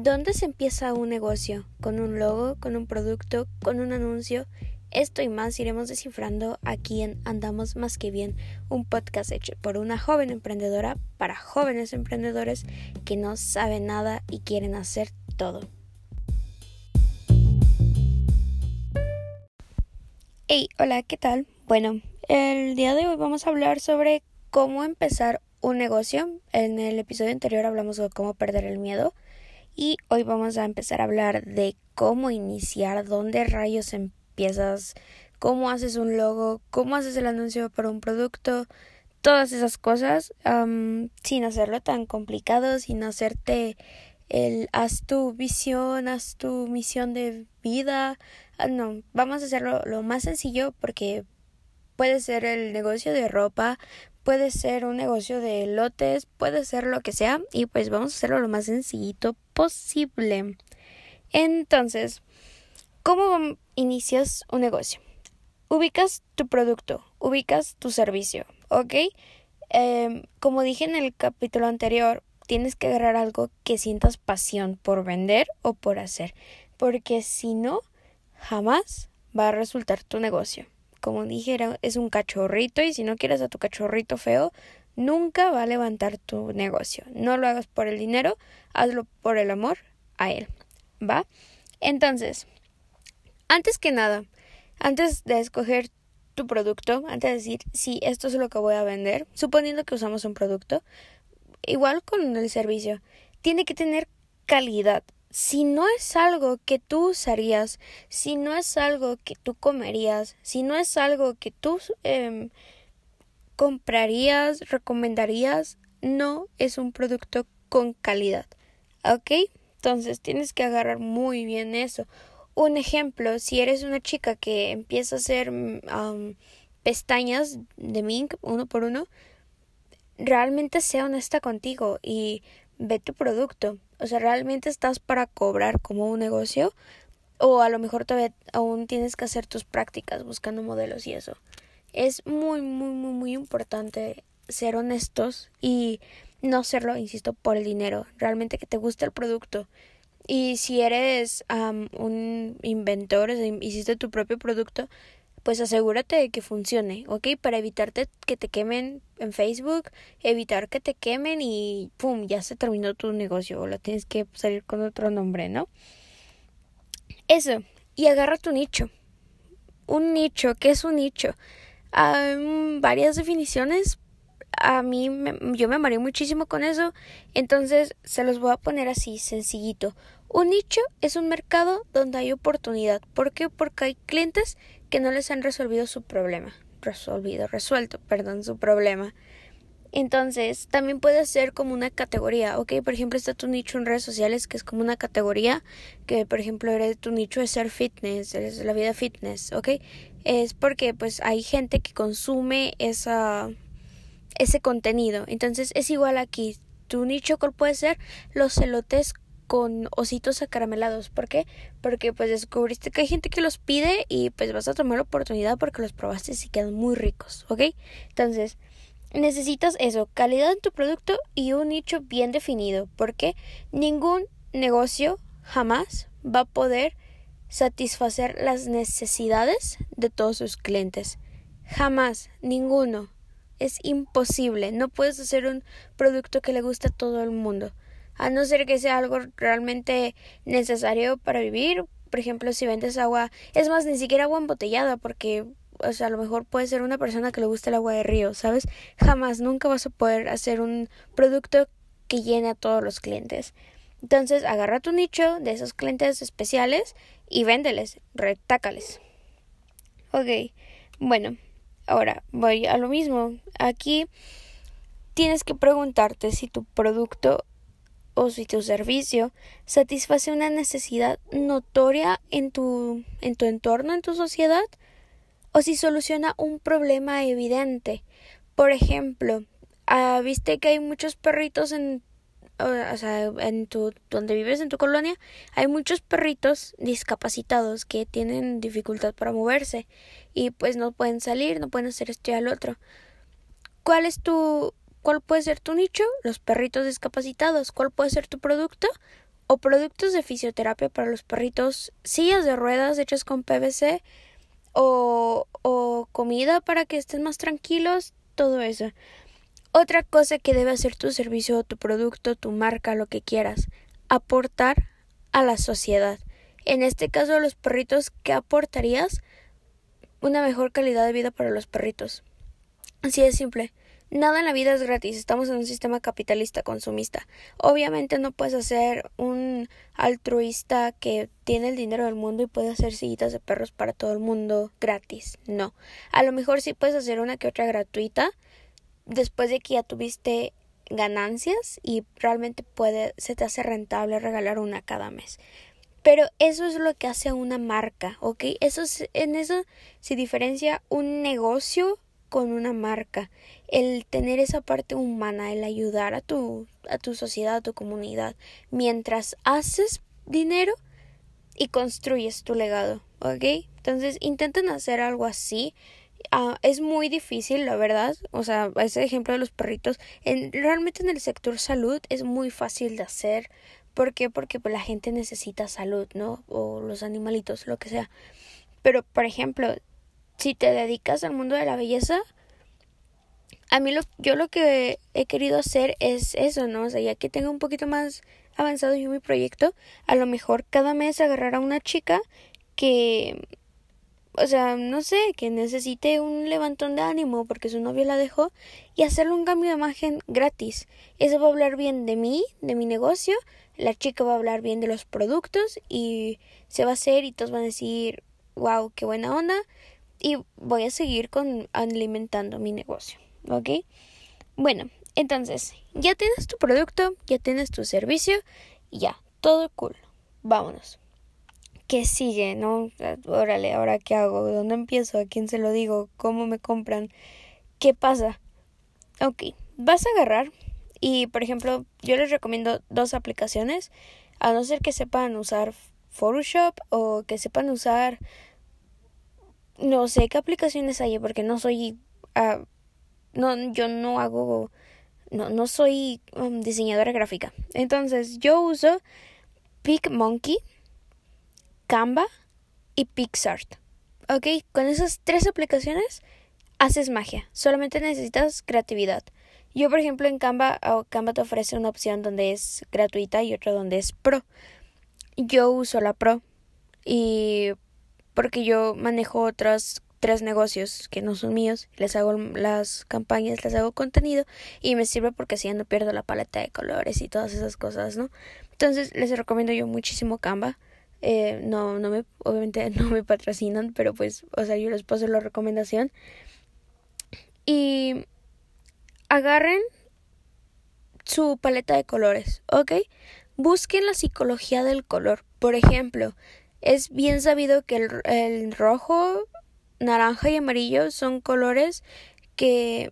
¿Dónde se empieza un negocio? ¿Con un logo? ¿Con un producto? ¿Con un anuncio? Esto y más iremos descifrando aquí en Andamos Más que Bien, un podcast hecho por una joven emprendedora para jóvenes emprendedores que no saben nada y quieren hacer todo. Hey, hola, ¿qué tal? Bueno, el día de hoy vamos a hablar sobre cómo empezar un negocio. En el episodio anterior hablamos de cómo perder el miedo y hoy vamos a empezar a hablar de cómo iniciar, dónde rayos empiezas, cómo haces un logo, cómo haces el anuncio para un producto, todas esas cosas, sin hacerlo tan complicado, sin hacerte el haz tu visión, haz tu misión de vida. Ah, no, vamos a hacerlo lo más sencillo porque puede ser el negocio de ropa, puede ser un negocio de lotes, puede ser lo que sea y pues vamos a hacerlo lo más sencillito posible. Entonces, ¿cómo inicias un negocio? Ubicas tu producto, ubicas tu servicio, ¿ok? Em, como dije en el capítulo anterior, tienes que agarrar algo que sientas pasión por vender o por hacer, porque si no, jamás va a resultar tu negocio como dijera, es un cachorrito y si no quieres a tu cachorrito feo, nunca va a levantar tu negocio. No lo hagas por el dinero, hazlo por el amor a él. ¿Va? Entonces, antes que nada, antes de escoger tu producto, antes de decir si esto es lo que voy a vender, suponiendo que usamos un producto, igual con el servicio, tiene que tener calidad si no es algo que tú usarías, si no es algo que tú comerías, si no es algo que tú em, comprarías, recomendarías, no es un producto con calidad. ¿Ok? Entonces tienes que agarrar muy bien eso. Un ejemplo, si eres una chica que empieza a hacer pestañas de mink uno por uno, realmente sea honesta contigo y ve tu producto. O sea, ¿realmente estás para cobrar como un negocio? O a lo mejor todavía aún tienes que hacer tus prácticas buscando modelos y eso. Es muy, muy, muy, muy importante ser honestos y no hacerlo, insisto, por el dinero. Realmente que te guste el producto. Y si eres un inventor, hiciste tu propio producto, pues asegúrate de que funcione, ¿ok? Para evitarte que te quemen en Facebook, evitar que te quemen y ¡pum! ya se terminó tu negocio o lo tienes que salir con otro nombre, ¿no? Eso, y agarra tu nicho. Un nicho, ¿qué es un nicho? Hay varias definiciones. A mí yo me mareé muchísimo con eso, entonces se los voy a poner así, sencillito. Un nicho es un mercado donde hay oportunidad. ¿Por qué? Porque hay clientes que no les han resolvido su problema. Resolvido, resuelto, perdón, su problema. Entonces, también puede ser como una categoría, ¿ok? Por ejemplo, está tu nicho en redes sociales, que es como una categoría, que por ejemplo, eres, tu nicho es ser fitness, es la vida fitness, ¿ok? Es porque pues hay gente que consume esa, ese contenido. Entonces, es igual aquí. Tu nicho, ¿cuál puede ser? Los celotes con ositos acaramelados. ¿Por qué? Porque pues descubriste que hay gente que los pide y pues vas a tomar la oportunidad porque los probaste y quedan muy ricos, ¿ok? Entonces, necesitas eso, calidad en tu producto y un nicho bien definido, porque ningún negocio jamás va a poder satisfacer las necesidades de todos sus clientes. Jamás, ninguno. Es imposible. No puedes hacer un producto que le guste a todo el mundo a no ser que sea algo realmente necesario para vivir. Por ejemplo, si vendes agua, es más, ni siquiera agua embotellada, porque, o sea, a lo mejor puede ser una persona que le guste el agua de río, ¿sabes? Jamás, nunca vas a poder hacer un producto que llene a todos los clientes. Entonces, agarra tu nicho de esos clientes especiales y véndeles, retácales. Ok, bueno, ahora voy a lo mismo. Aquí tienes que preguntarte si tu producto o si tu servicio satisface una necesidad notoria en tu, en tu entorno, en tu sociedad, o si soluciona un problema evidente. Por ejemplo, ah, viste que hay muchos perritos en o sea, en tu donde vives en tu colonia hay muchos perritos discapacitados que tienen dificultad para moverse y pues no pueden salir, no pueden hacer esto y al otro. ¿Cuál es tu ¿Cuál puede ser tu nicho? Los perritos discapacitados. ¿Cuál puede ser tu producto? o productos de fisioterapia para los perritos, sillas de ruedas hechas con PVC o, o comida para que estén más tranquilos, todo eso. Otra cosa que debe hacer tu servicio, tu producto, tu marca, lo que quieras, aportar a la sociedad. En este caso, los perritos, ¿qué aportarías? Una mejor calidad de vida para los perritos. Así de simple. Nada en la vida es gratis, estamos en un sistema capitalista consumista. Obviamente no puedes hacer un altruista que tiene el dinero del mundo y puede hacer sillitas de perros para todo el mundo gratis. No. A lo mejor sí puedes hacer una que otra gratuita después de que ya tuviste ganancias y realmente puede se te hace rentable regalar una cada mes. Pero eso es lo que hace una marca, ¿ok? Eso es, en eso se diferencia un negocio con una marca, el tener esa parte humana, el ayudar a tu, a tu sociedad, a tu comunidad, mientras haces dinero y construyes tu legado, ¿ok? Entonces intenten hacer algo así. Ah, es muy difícil, la verdad. O sea, ese ejemplo de los perritos, en, realmente en el sector salud es muy fácil de hacer. ¿Por qué? Porque pues, la gente necesita salud, ¿no? O los animalitos, lo que sea. Pero, por ejemplo, si te dedicas al mundo de la belleza, a mí lo, yo lo que he querido hacer es eso, ¿no? O sea, ya que tengo un poquito más avanzado yo mi proyecto, a lo mejor cada mes agarrar a una chica que, o sea, no sé, que necesite un levantón de ánimo porque su novio la dejó y hacerle un cambio de imagen gratis. Eso va a hablar bien de mí, de mi negocio, la chica va a hablar bien de los productos y se va a hacer y todos van a decir, wow, qué buena onda y voy a seguir con alimentando mi negocio, ¿ok? Bueno, entonces, ya tienes tu producto, ya tienes tu servicio, ya, todo cool. Vámonos. ¿Qué sigue? ¿No? Órale, ¿ahora qué hago? ¿Dónde empiezo? ¿A quién se lo digo? ¿Cómo me compran? ¿Qué pasa? Ok, vas a agarrar y, por ejemplo, yo les recomiendo dos aplicaciones, a no ser que sepan usar Photoshop o que sepan usar no sé qué aplicaciones hay porque no soy uh, no yo no hago no no soy um, diseñadora gráfica entonces yo uso PicMonkey Canva y PixArt ok con esas tres aplicaciones haces magia solamente necesitas creatividad yo por ejemplo en Canva Canva te ofrece una opción donde es gratuita y otra donde es pro yo uso la pro y porque yo manejo otros tres negocios que no son míos, les hago las campañas, les hago contenido y me sirve porque así ya no pierdo la paleta de colores y todas esas cosas, ¿no? Entonces les recomiendo yo muchísimo Canva. Eh, no, no me, obviamente no me patrocinan, pero pues, o sea, yo les paso la recomendación. Y agarren su paleta de colores, ¿ok? Busquen la psicología del color. Por ejemplo, es bien sabido que el, rojo, naranja y amarillo son colores que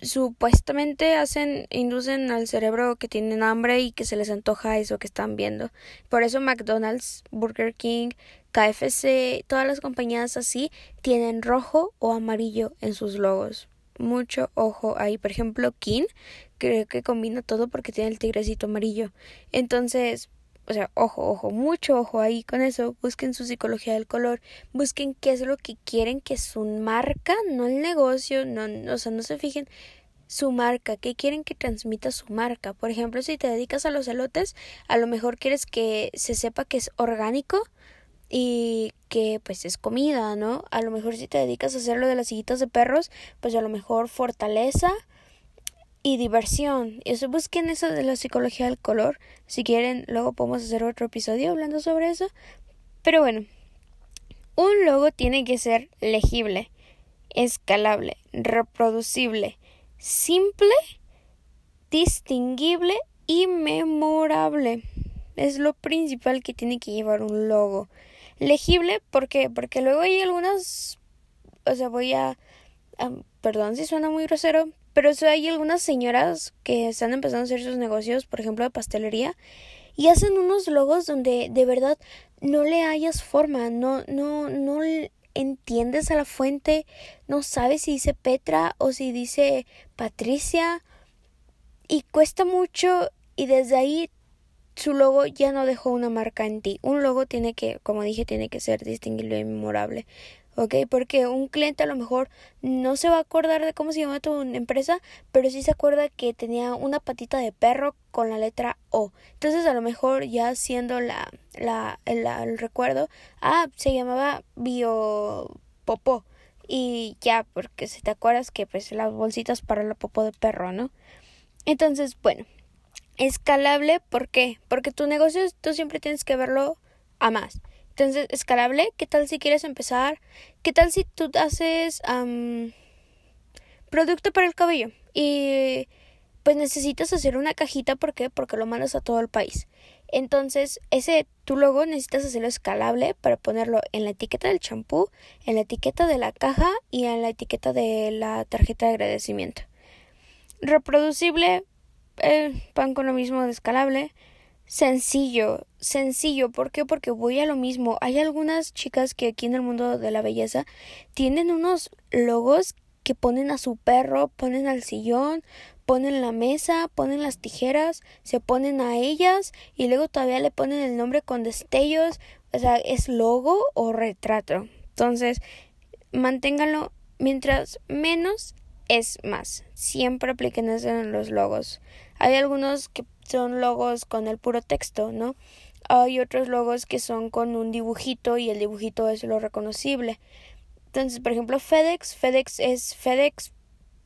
supuestamente hacen inducen al cerebro que tienen hambre y que se les antoja eso que están viendo. Por eso McDonald's, Burger King, KFC, todas las compañías así tienen rojo o amarillo en sus logos. Mucho ojo ahí. Por ejemplo, King creo que combina todo porque tiene el tigrecito amarillo. Entonces, o sea, ojo, ojo, mucho ojo ahí con eso, busquen su psicología del color, busquen qué es lo que quieren que su marca, no el negocio, no, o sea, no se fijen su marca, qué quieren que transmita su marca. Por ejemplo, si te dedicas a los elotes, a lo mejor quieres que se sepa que es orgánico y que pues es comida, ¿no? A lo mejor si te dedicas a hacer lo de las sillitas de perros, pues a lo mejor fortaleza, y diversión. Eso busquen eso de la psicología del color. Si quieren, luego podemos hacer otro episodio hablando sobre eso. Pero bueno, un logo tiene que ser legible, escalable, reproducible, simple, distinguible y memorable. Es lo principal que tiene que llevar un logo. Legible. Porque luego hay algunas, o sea, voy a perdón si suena muy grosero, pero hay algunas señoras que están empezando a hacer sus negocios, por ejemplo, de pastelería, y hacen unos logos donde de verdad no le hayas forma, no, no, no entiendes a la fuente, no sabes si dice Petra o si dice Patricia, y cuesta mucho, y desde ahí su logo ya no dejó una marca en ti. Un logo tiene que, como dije, tiene que ser distinguible y memorable. ¿Ok? Porque un cliente a lo mejor no se va a acordar de cómo se llama tu empresa, pero sí se acuerda que tenía una patita de perro con la letra O. Entonces a lo mejor ya haciendo la, la, el, recuerdo, ah, se llamaba Biopopó. Y ya, porque si te acuerdas que pues las bolsitas para la popó de perro, ¿no? Entonces, bueno, escalable, ¿por qué? Porque tu negocio tú siempre tienes que verlo a más. Entonces, escalable, ¿qué tal si quieres empezar? ¿Qué tal si tú haces producto para el cabello? Y pues necesitas hacer una cajita, ¿por qué? Porque lo mandas a todo el país. Entonces, ese tu logo necesitas hacerlo escalable para ponerlo en la etiqueta del champú, en la etiqueta de la caja y en la etiqueta de la tarjeta de agradecimiento. Reproducible, eh, pan con lo mismo de escalable sencillo, sencillo. ¿Por qué? Porque voy a lo mismo. Hay algunas chicas que aquí en el mundo de la belleza tienen unos logos que ponen a su perro, ponen al sillón, ponen la mesa, ponen las tijeras, se ponen a ellas y luego todavía le ponen el nombre con destellos. O sea, es logo o retrato. Entonces, manténganlo mientras menos es más. Siempre apliquen eso en los logos. Hay algunos que son logos con el puro texto, ¿no? Hay otros logos que son con un dibujito y el dibujito es lo reconocible. Entonces, por ejemplo, FedEx, FedEx es FedEx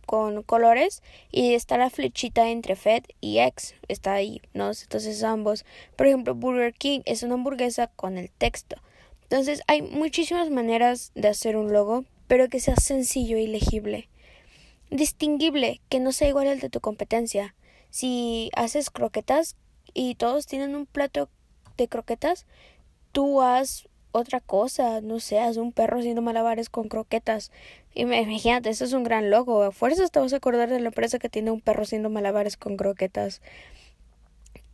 con colores y está la flechita entre Fed y X, está ahí, ¿no? Entonces ambos. Por ejemplo, Burger King es una hamburguesa con el texto. Entonces, hay muchísimas maneras de hacer un logo, pero que sea sencillo y legible. Distinguible, que no sea igual al de tu competencia. Si haces croquetas y todos tienen un plato de croquetas, tú haz otra cosa, no haz un perro haciendo malabares con croquetas. Imagínate, eso es un gran logo. A fuerzas te vas a acordar de la empresa que tiene un perro haciendo malabares con croquetas.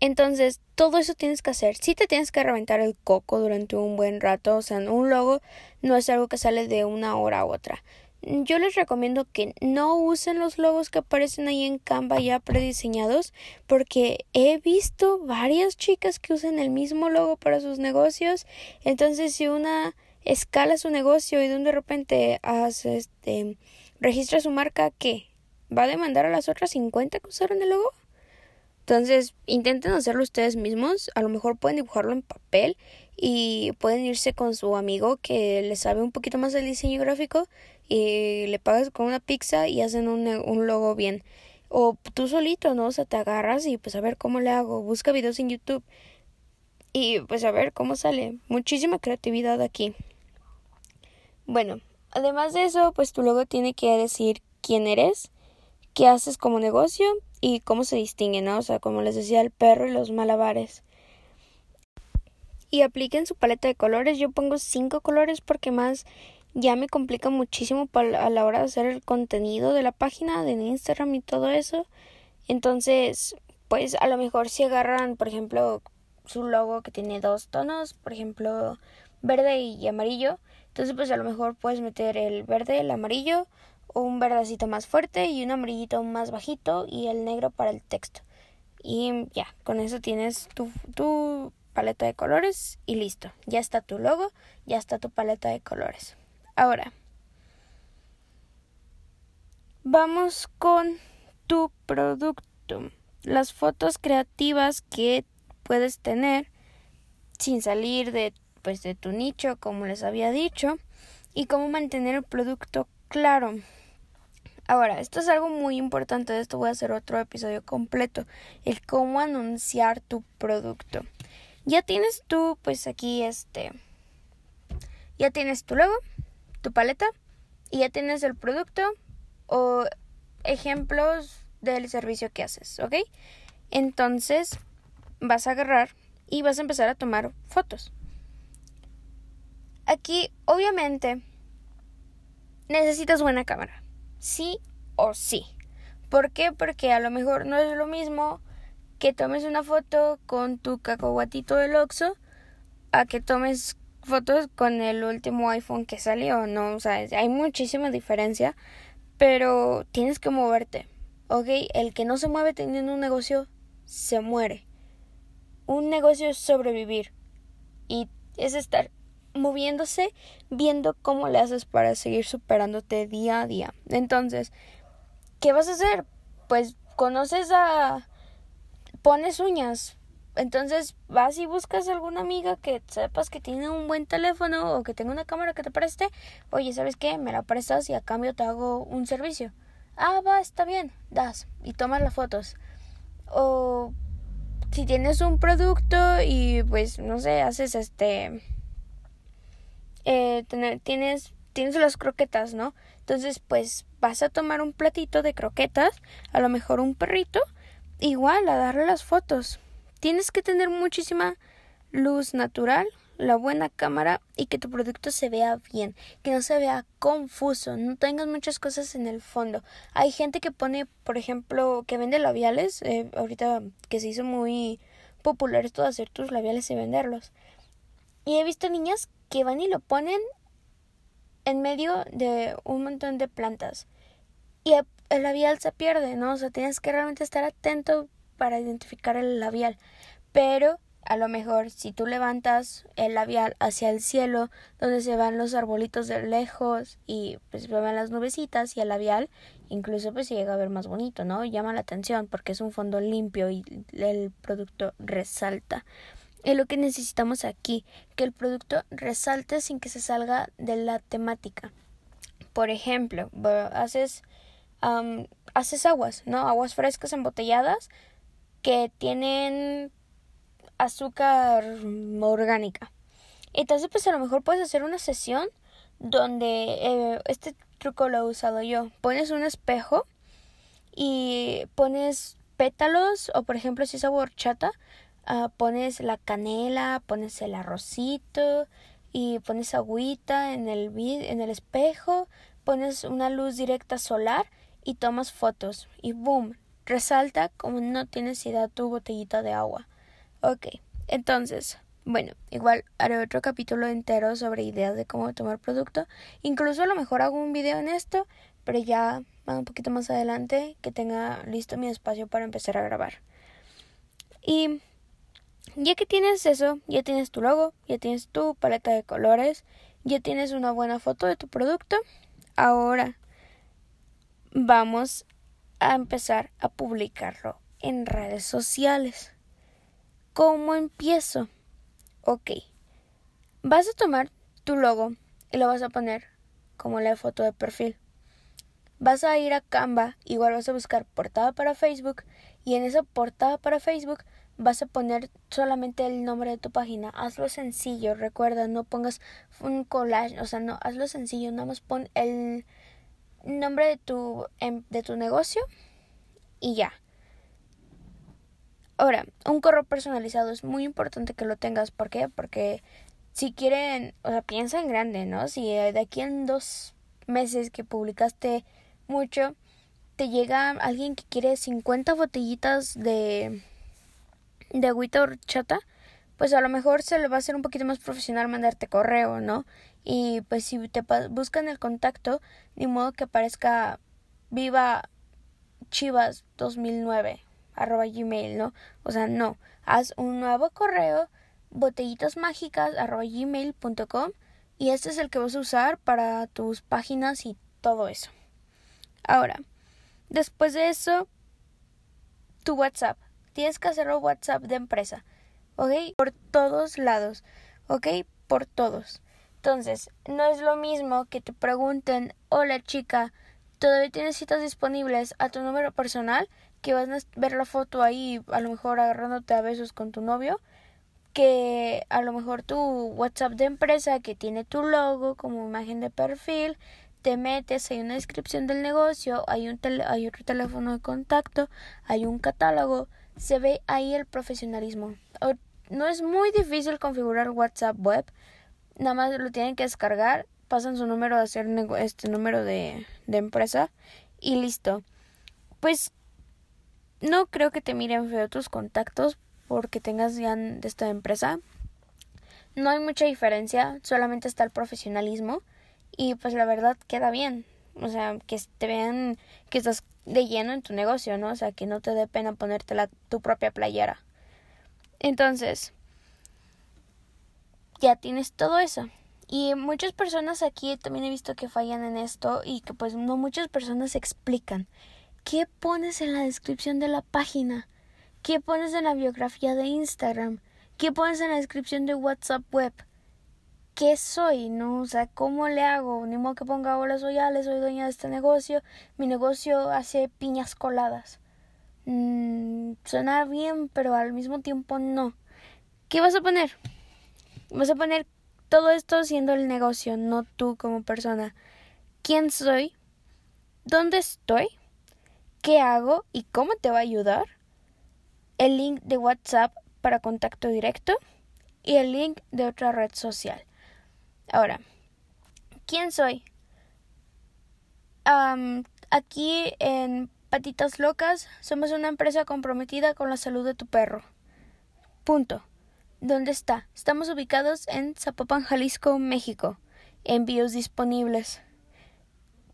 Entonces, todo eso tienes que hacer. Si te tienes que reventar el coco durante un buen rato, o sea, un logo no es algo que sale de una hora a otra yo les recomiendo que no usen los logos que aparecen ahí en Canva ya prediseñados porque he visto varias chicas que usan el mismo logo para sus negocios. Entonces si una escala su negocio y de repente hace este registra su marca ¿qué? va a demandar a las otras 50 que usaron el logo entonces intenten hacerlo ustedes mismos. A lo mejor pueden dibujarlo en papel y pueden irse con su amigo que le sabe un poquito más del diseño gráfico y le pagas con una pizza y hacen un, un logo bien. O tú solito, ¿no? O sea, te agarras y pues a ver cómo le hago. Busca videos en YouTube y pues a ver cómo sale. Muchísima creatividad aquí. Bueno, además de eso, pues tu logo tiene que decir quién eres, qué haces como negocio y cómo se distingue, ¿no? O sea, como les decía, el perro y los malabares y apliquen su paleta de colores. Yo pongo cinco colores porque más ya me complica muchísimo a la hora de hacer el contenido de la página, de Instagram y todo eso. Entonces, pues a lo mejor si agarran, por ejemplo, su logo que tiene dos tonos, por ejemplo, verde y amarillo, entonces pues a lo mejor puedes meter el verde, el amarillo, un verdecito más fuerte y un amarillito más bajito y el negro para el texto. Y ya, con eso tienes tu, tu paleta de colores y listo. Ya está tu logo, ya está tu paleta de colores. Ahora, vamos con tu producto. Las fotos creativas que puedes tener sin salir de pues de tu nicho, como les había dicho, y cómo mantener el producto claro. Ahora, esto es algo muy importante, de esto voy a hacer otro episodio completo, el cómo anunciar tu producto. Ya tienes tú, pues aquí este, ya tienes tu logo, tu paleta y ya tienes el producto o ejemplos del servicio que haces, ¿ok? Entonces vas a agarrar y vas a empezar a tomar fotos. Aquí, obviamente, necesitas buena cámara, sí o sí. ¿Por qué? Porque a lo mejor no es lo mismo que tomes una foto con tu cacahuatito del Oxxo a que tomes fotos con el último iPhone que salió, ¿no? O sea, hay muchísima diferencia, pero tienes que moverte, ¿ok? El que no se mueve teniendo un negocio, se muere. un negocio es sobrevivir y es estar moviéndose, viendo cómo le haces para seguir superándote día a día. Entonces, ¿qué vas a hacer? Pues conoces a... pones uñas. Entonces vas y buscas a alguna amiga que sepas que tiene un buen teléfono o que tenga una cámara que te preste. Oye, ¿sabes qué? Me la prestas y a cambio te hago un servicio. Ah, va, está bien, das y tomas las fotos. O si tienes un producto y pues no sé, haces este eh, tienes tienes las croquetas, ¿no? Entonces, pues vas a tomar un platito de croquetas, a lo mejor un perrito, igual a darle las fotos. Tienes que tener muchísima luz natural, la buena cámara y que tu producto se vea bien, que no se vea confuso, no tengas muchas cosas en el fondo. Hay gente que pone, por ejemplo, que vende labiales, eh, ahorita que se hizo muy popular esto de hacer tus labiales y venderlos. Y he visto niñas que van y lo ponen en medio de un montón de plantas. Y el labial se pierde, ¿no? O sea, tienes que realmente estar atento para identificar el labial. Pero a lo mejor si tú levantas el labial hacia el cielo, donde se van los arbolitos de lejos y pues se ven las nubecitas y el labial, incluso pues llega a ver más bonito, ¿no? Llama la atención porque es un fondo limpio y el producto resalta. Es lo que necesitamos aquí, que el producto resalte sin que se salga de la temática. Por ejemplo, haces, haces aguas, ¿no? Aguas frescas embotelladas que tienen azúcar orgánica. Entonces, pues a lo mejor puedes hacer una sesión donde eh, este truco lo he usado yo. Pones un espejo y pones pétalos o por ejemplo si es horchata, uh, pones la canela, pones el arrocito y pones agüita en el, en el espejo, pones una luz directa solar y tomas fotos y boom, resalta como no tienes idea tu botellita de agua. Ok, entonces, bueno, igual haré otro capítulo entero sobre ideas de cómo tomar producto. Incluso a lo mejor hago un video en esto, pero ya un poquito más adelante que tenga listo mi espacio para empezar a grabar. Y ya que tienes eso, ya tienes tu logo, ya tienes tu paleta de colores, ya tienes una buena foto de tu producto. Ahora vamos a empezar a publicarlo en redes sociales. ¿Cómo empiezo? Ok. Vas a tomar tu logo y lo vas a poner como la foto de perfil. Vas a ir a Canva, igual vas a buscar portada para Facebook y en esa portada para Facebook vas a poner solamente el nombre de tu página. Hazlo sencillo, recuerda, no pongas un collage, o sea, no, hazlo sencillo, nada más pon el nombre de tu, em, de tu negocio y ya. Ahora, un correo personalizado es muy importante que lo tengas. ¿Por qué? Porque si quieren, o sea, piensa en grande, ¿no? Si de aquí en dos meses que publicaste mucho, te llega alguien que quiere 50 botellitas de, de agüita horchata, pues a lo mejor se le va a hacer un poquito más profesional mandarte correo, ¿no? Y pues si te buscan el contacto, ni modo que aparezca viva chivas 2009 arroba gmail, ¿no? O sea, no. Haz un nuevo correo, botellitasmágicas arroba gmail.com y este es el que vas a usar para tus páginas y todo eso. Ahora, después de eso, tu WhatsApp. Tienes que hacerlo WhatsApp de empresa. ¿Ok? Por todos lados. ¿Ok? Por todos. Entonces, no es lo mismo que te pregunten, hola chica, ¿todavía tienes citas disponibles a tu número personal? que vas a ver la foto ahí, a lo mejor agarrándote a besos con tu novio, que a lo mejor tu WhatsApp de empresa que tiene tu logo como imagen de perfil, te metes, hay una descripción del negocio, hay, un hay otro teléfono de contacto, hay un catálogo, se ve ahí el profesionalismo. No es muy difícil configurar WhatsApp web, nada más lo tienen que descargar, pasan su número de hacer este número de, de empresa y listo. Pues no creo que te miren feo tus contactos porque tengas ya de esta empresa. No hay mucha diferencia, solamente está el profesionalismo y pues la verdad queda bien. O sea, que te vean que estás de lleno en tu negocio, ¿no? O sea, que no te dé pena ponerte la, tu propia playera. Entonces, ya tienes todo eso. Y muchas personas aquí también he visto que fallan en esto y que pues no muchas personas explican. ¿Qué pones en la descripción de la página? ¿Qué pones en la biografía de Instagram? ¿Qué pones en la descripción de WhatsApp web? ¿Qué soy? ¿No? O sea, ¿cómo le hago? Ni modo que ponga hola soy Ale, soy dueña de este negocio. Mi negocio hace piñas coladas. Mm, suena bien, pero al mismo tiempo no. ¿Qué vas a poner? Vas a poner todo esto siendo el negocio, no tú como persona. ¿Quién soy? ¿Dónde estoy? ¿Qué hago? ¿Y cómo te va a ayudar? El link de WhatsApp para contacto directo y el link de otra red social. Ahora, ¿quién soy? aquí en Patitas Locas somos una empresa comprometida con la salud de tu perro. Punto. ¿Dónde está? Estamos ubicados en Zapopan, Jalisco, México. Envíos disponibles.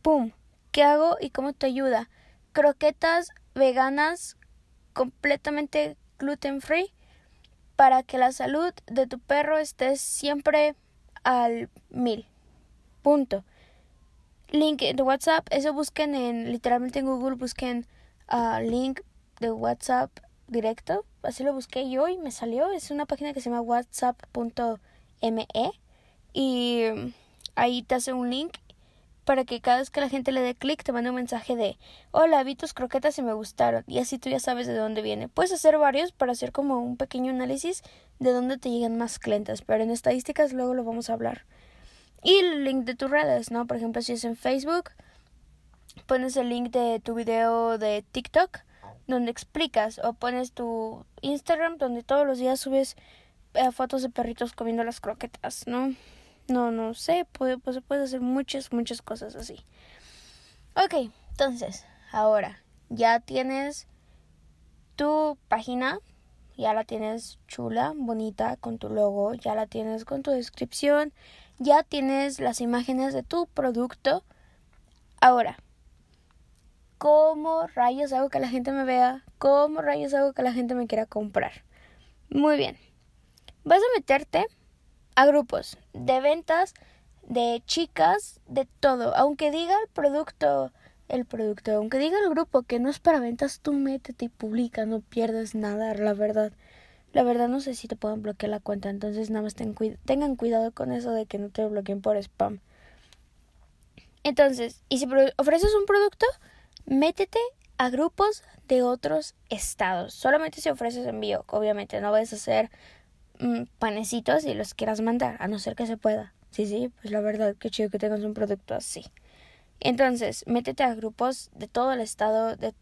¡Pum! ¿Qué hago y cómo te ayuda? Croquetas veganas completamente gluten free para que la salud de tu perro esté siempre al mil. Punto. Link de WhatsApp, eso busquen en, literalmente en Google, busquen uh, link de WhatsApp directo. Así lo busqué yo y me salió. Es una página que se llama whatsapp.me y ahí te hace un link para que cada vez que la gente le dé clic te mande un mensaje de hola, vi tus croquetas y me gustaron y así tú ya sabes de dónde viene. Puedes hacer varios para hacer como un pequeño análisis de dónde te llegan más clientes, pero en estadísticas luego lo vamos a hablar. Y el link de tus redes, ¿no? Por ejemplo, si es en Facebook, pones el link de tu video de TikTok donde explicas o pones tu Instagram donde todos los días subes eh, fotos de perritos comiendo las croquetas, ¿no? No, no sé, puede, pues, puedes hacer muchas, muchas cosas así. Ok, entonces, ahora ya tienes tu página, ya la tienes chula, bonita, con tu logo, ya la tienes con tu descripción, ya tienes las imágenes de tu producto. Ahora, ¿Cómo rayos hago que la gente me vea? ¿Cómo rayos hago que la gente me quiera comprar? Muy bien. Vas a meterte a grupos de ventas, de chicas, de todo. Aunque diga el producto, el producto, aunque diga el grupo que no es para ventas, tú métete y publica, no pierdes nada, la verdad. La verdad no sé si te pueden bloquear la cuenta, entonces nada más tengan cuidado con eso de que no te bloqueen por spam. Entonces, y si ofreces un producto, métete a grupos de otros estados. Solamente si ofreces envío, obviamente no vas a hacer mm, panecitos y los quieras mandar, a no ser que se pueda. Sí, sí, pues la verdad, qué chido que tengas un producto así. Entonces, métete a grupos de todo el estado, de,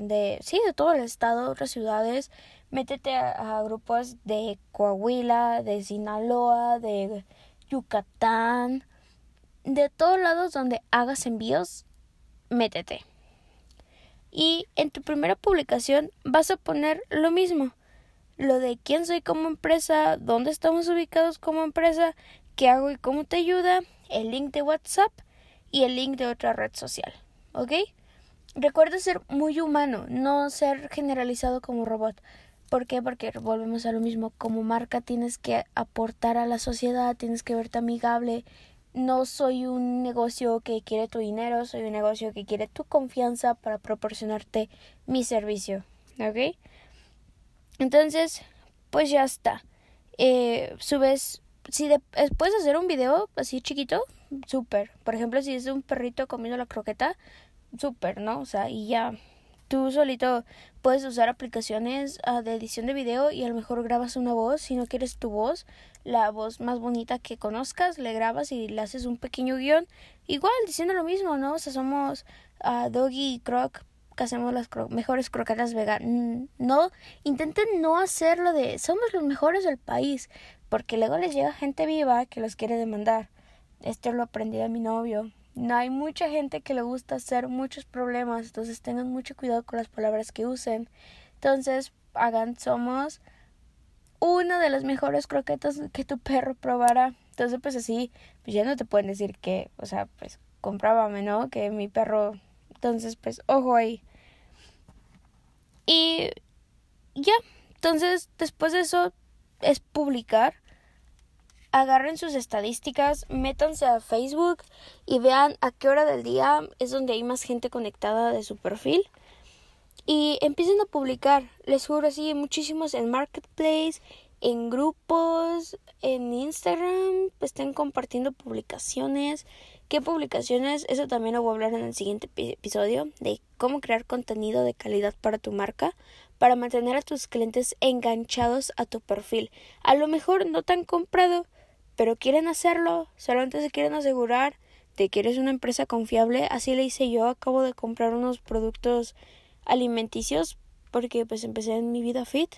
de sí, de todo el estado, otras ciudades. Métete a grupos de Coahuila, de Sinaloa, de Yucatán, de todos lados donde hagas envíos, métete y en tu primera publicación vas a poner lo mismo. Lo de quién soy como empresa, dónde estamos ubicados como empresa, qué hago y cómo te ayuda, el link de WhatsApp y el link de otra red social. ¿Ok? Recuerda ser muy humano, no ser generalizado como robot. ¿Por qué? Porque volvemos a lo mismo. Como marca tienes que aportar a la sociedad, tienes que verte amigable no soy un negocio que quiere tu dinero, soy un negocio que quiere tu confianza para proporcionarte mi servicio. ¿Ok? Entonces, pues ya está. Eh, subes, si de, eh, puedes hacer un video así chiquito, súper. Por ejemplo, si es un perrito comiendo la croqueta, súper, ¿no? O sea, y ya tú solito puedes usar aplicaciones ah, de edición de video y a lo mejor grabas una voz, si no quieres tu voz, la voz más bonita que conozcas, le grabas y le haces un pequeño guion, igual diciendo lo mismo, ¿no? O sea, somos uh, Doggy y Croc que hacemos las mejores croquetas veganas. No, intenten no hacerlo de somos los mejores del país, porque luego les llega gente viva que los quiere demandar. Esto lo aprendí de mi novio. No hay mucha gente que le gusta hacer muchos problemas, entonces tengan mucho cuidado con las palabras que usen. Entonces, hagan somos una de las mejores croquetas que tu perro probará. Entonces, pues así, pues ya no te pueden decir que, o sea, pues comprábame, ¿no? Que mi perro. Entonces, pues, ojo ahí. Y ya, Entonces, después de eso, es publicar. Agarren sus estadísticas, métanse a Facebook y vean a qué hora del día es donde hay más gente conectada de su perfil. Y empiecen a publicar, les juro, así, muchísimos en Marketplace, en grupos, en Instagram, pues estén compartiendo publicaciones. ¿Qué publicaciones? Eso también lo voy a hablar en el siguiente episodio de cómo crear contenido de calidad para tu marca para mantener a tus clientes enganchados a tu perfil. A lo mejor no te han comprado, pero quieren hacerlo, solamente se quieren asegurar de que eres una empresa confiable. Así le hice yo, acabo de comprar unos productos alimenticios porque pues empecé en mi vida fit.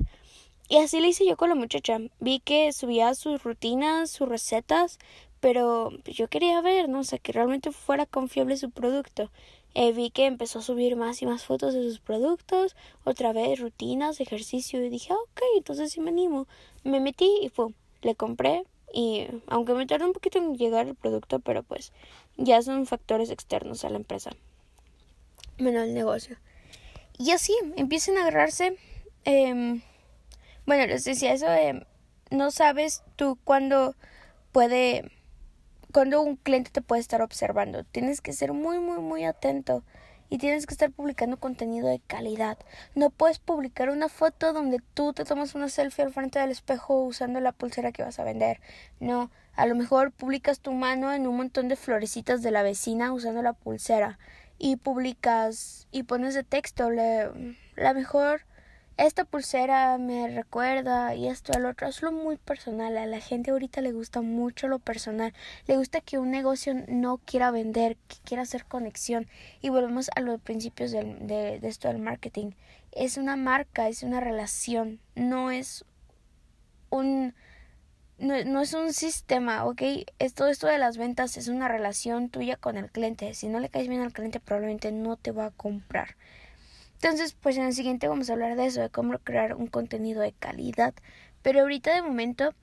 Y así le hice yo con la muchacha. Vi que subía sus rutinas, sus recetas, pero yo quería ver, ¿no? O sea, que realmente fuera confiable su producto. Eh, vi que empezó a subir más y más fotos de sus productos, otra vez rutinas, ejercicio, y dije, ah, ok, entonces sí me animo. Me metí y pum, le compré, y aunque me tardó un poquito en llegar el producto, pero pues ya son factores externos a la empresa. Bueno, el negocio. Y así, empiecen a agarrarse. Eh, bueno, les decía eso, no sabes tú cuándo puede cuando un cliente te puede estar observando. Tienes que ser muy, muy, muy atento y tienes que estar publicando contenido de calidad. No puedes publicar una foto donde tú te tomas una selfie al frente del espejo usando la pulsera que vas a vender. No, a lo mejor publicas tu mano en un montón de florecitas de la vecina usando la pulsera y publicas y pones de texto la mejor esta pulsera me recuerda y esto al otro. Hazlo muy personal. A la gente ahorita le gusta mucho lo personal. Le gusta que un negocio no quiera vender, que quiera hacer conexión. Y volvemos a los principios de, de, esto del marketing. Es una marca, es una relación. No es un... No, es un sistema, ¿ok? Esto de las ventas es una relación tuya con el cliente. Si no le caes bien al cliente, probablemente no te va a comprar. Entonces, pues en el siguiente vamos a hablar de eso, de cómo crear un contenido de calidad. Pero ahorita de momento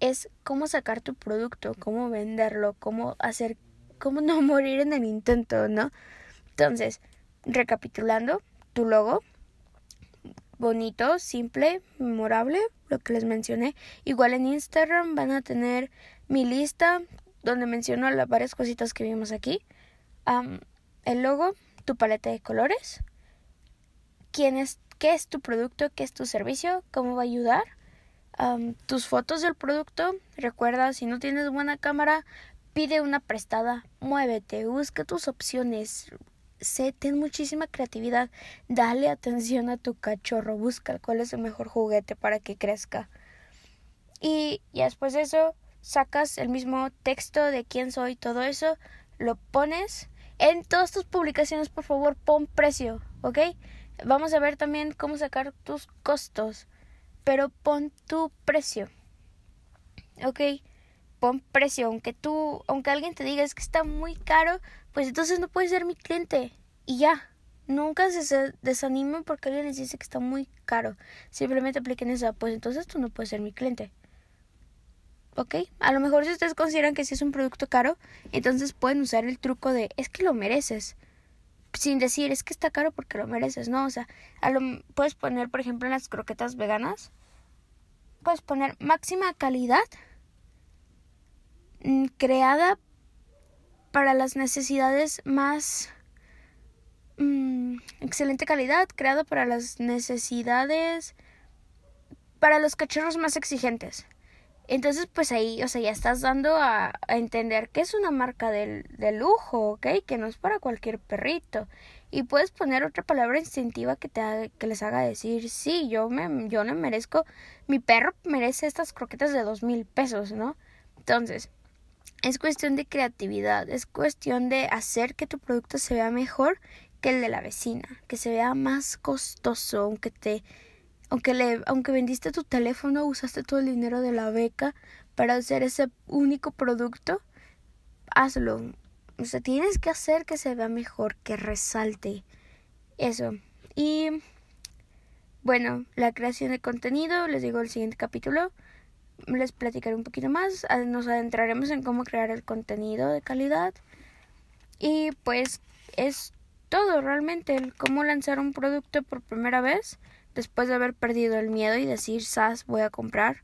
es cómo sacar tu producto, cómo venderlo, cómo hacer, cómo no morir en el intento, ¿no? Entonces, recapitulando, tu logo, bonito, simple, memorable, lo que les mencioné. Igual en Instagram van a tener mi lista donde menciono las varias cositas que vimos aquí. el logo, tu paleta de colores, quién es, qué es tu producto, qué es tu servicio, cómo va a ayudar, tus fotos del producto. Recuerda, si no tienes buena cámara, pide una prestada, muévete, busca tus opciones. Sé, ten muchísima creatividad, dale atención a tu cachorro, busca cuál es el mejor juguete para que crezca. Y, y después de eso, sacas el mismo texto de quién soy, todo eso, lo pones. En todas tus publicaciones, por favor, pon precio, ¿ok? Vamos a ver también cómo sacar tus costos, pero pon tu precio. ¿Ok? Pon precio, aunque tú, aunque alguien te diga es que está muy caro, pues entonces no puedes ser mi cliente. Y ya, nunca se desanimen porque alguien les dice que está muy caro. Simplemente apliquen eso, pues entonces tú no puedes ser mi cliente. ¿ok? A lo mejor si ustedes consideran que si es un producto caro, entonces pueden usar el truco de es que lo mereces sin decir es que está caro porque lo mereces, ¿no? O sea, a lo, puedes poner, por ejemplo, en las croquetas veganas, puedes poner máxima calidad mm, creada para las necesidades más mm, excelente calidad, creada para las necesidades para los cachorros más exigentes. Entonces, pues ahí, o sea, ya estás dando a, entender que es una marca de, de lujo, ¿ok? Que no es para cualquier perrito. Y puedes poner otra palabra instintiva que te que les haga decir, sí, yo me, yo no merezco, mi perro merece estas croquetas de dos mil pesos, ¿no? Entonces, es cuestión de creatividad, es cuestión de hacer que tu producto se vea mejor que el de la vecina, que se vea más costoso, aunque te aunque, le, aunque vendiste tu teléfono, usaste todo el dinero de la beca para hacer ese único producto, hazlo. O sea, tienes que hacer que se vea mejor, que resalte. Eso. Y bueno, la creación de contenido, les digo el siguiente capítulo. Les platicaré un poquito más. Nos adentraremos en cómo crear el contenido de calidad. Y pues es todo realmente, el cómo lanzar un producto por primera vez después de haber perdido el miedo y decir, SAS, voy a comprar,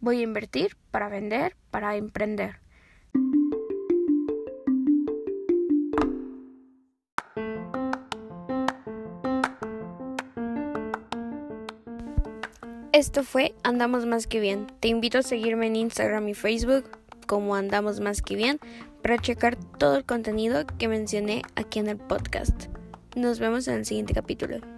voy a invertir para vender, para emprender. Esto fue Andamos Más que Bien. Te invito a seguirme en Instagram y Facebook como Andamos Más que Bien para checar todo el contenido que mencioné aquí en el podcast. Nos vemos en el siguiente capítulo.